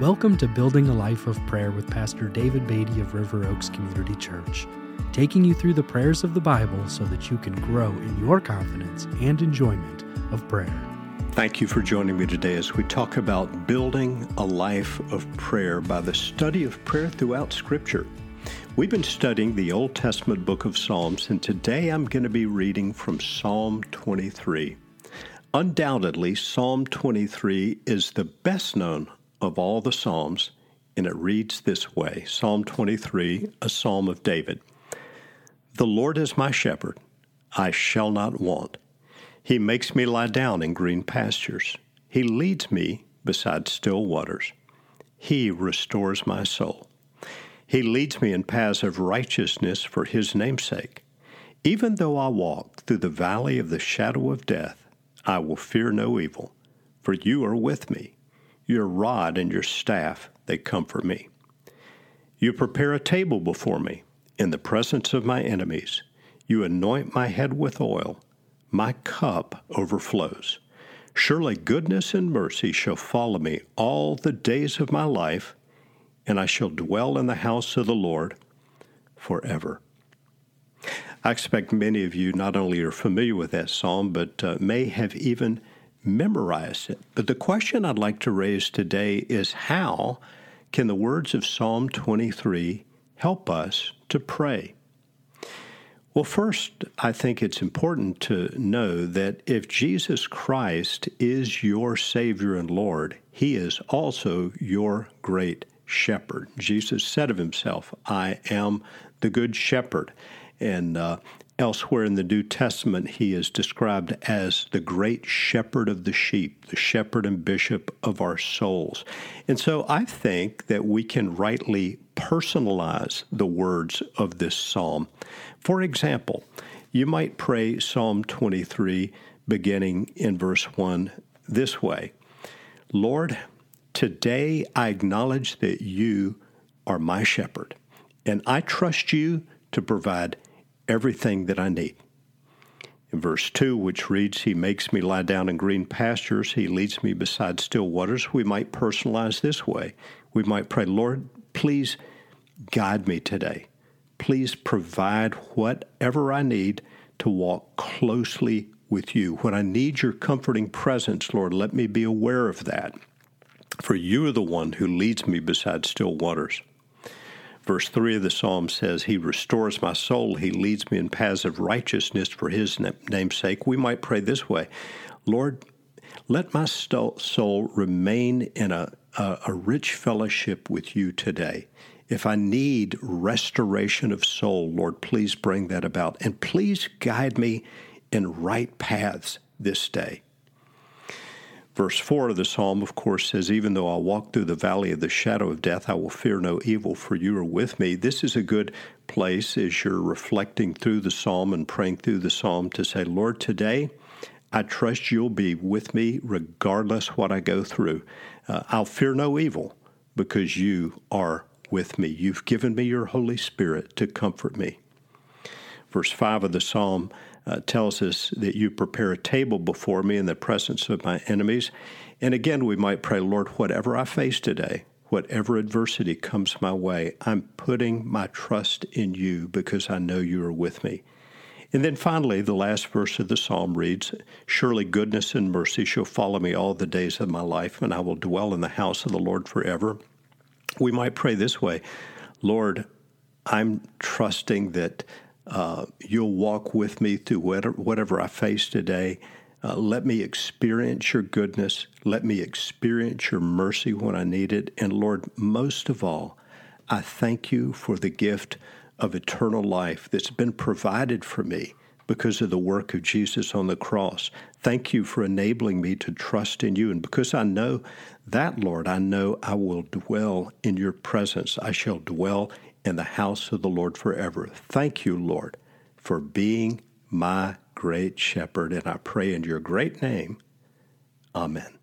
Welcome to Building a Life of Prayer with Pastor David Beatty of River Oaks Community Church, taking you through the prayers of the Bible so that you can grow in your confidence and enjoyment of prayer. Thank you for joining me today as we talk about building a life of prayer by the study of prayer throughout Scripture. We've been studying the Old Testament book of Psalms, and today I'm going to be reading from Psalm 23. Undoubtedly, Psalm 23 is the best known of all the Psalms, and it reads this way Psalm 23, a psalm of David. The Lord is my shepherd, I shall not want. He makes me lie down in green pastures. He leads me beside still waters. He restores my soul. He leads me in paths of righteousness for his name'sake. Even though I walk through the valley of the shadow of death, I will fear no evil, for you are with me. Your rod and your staff, they comfort me. You prepare a table before me in the presence of my enemies. You anoint my head with oil. My cup overflows. Surely goodness and mercy shall follow me all the days of my life, and I shall dwell in the house of the Lord forever. I expect many of you not only are familiar with that psalm, but uh, may have even memorize it. But the question I'd like to raise today is how can the words of Psalm 23 help us to pray? Well, first, I think it's important to know that if Jesus Christ is your Savior and Lord, He is also your great shepherd. Jesus said of Himself, I am the good shepherd. And uh, Elsewhere in the New Testament, he is described as the great shepherd of the sheep, the shepherd and bishop of our souls. And so I think that we can rightly personalize the words of this psalm. For example, you might pray Psalm 23, beginning in verse 1, this way Lord, today I acknowledge that you are my shepherd, and I trust you to provide everything that I need. In verse 2, which reads, He makes me lie down in green pastures, He leads me beside still waters, we might personalize this way. We might pray, Lord, please guide me today. Please provide whatever I need to walk closely with you. When I need your comforting presence, Lord, let me be aware of that. For you are the one who leads me beside still waters. Verse 3 of the psalm says, He restores my soul. He leads me in paths of righteousness for His name's sake. We might pray this way Lord, let my soul remain in a, a, a rich fellowship with you today. If I need restoration of soul, Lord, please bring that about. And please guide me in right paths this day. Verse 4 of the psalm, of course, says, Even though I walk through the valley of the shadow of death, I will fear no evil, for you are with me. This is a good place as you're reflecting through the psalm and praying through the psalm to say, Lord, today I trust you'll be with me regardless what I go through. Uh, I'll fear no evil because you are with me. You've given me your Holy Spirit to comfort me. Verse 5 of the psalm uh, tells us that you prepare a table before me in the presence of my enemies. And again, we might pray, Lord, whatever I face today, whatever adversity comes my way, I'm putting my trust in you because I know you are with me. And then finally, the last verse of the psalm reads Surely goodness and mercy shall follow me all the days of my life, and I will dwell in the house of the Lord forever. We might pray this way Lord, I'm trusting that uh, you'll walk with me through whatever, whatever I face today. Uh, let me experience your goodness. Let me experience your mercy when I need it. And Lord, most of all, I thank you for the gift of eternal life that's been provided for me because of the work of Jesus on the cross. Thank you for enabling me to trust in you. And because I know that, Lord, I know I will dwell in your presence. I shall dwell in the house of the Lord forever. Thank you, Lord, for being my great shepherd. And I pray in your great name. Amen.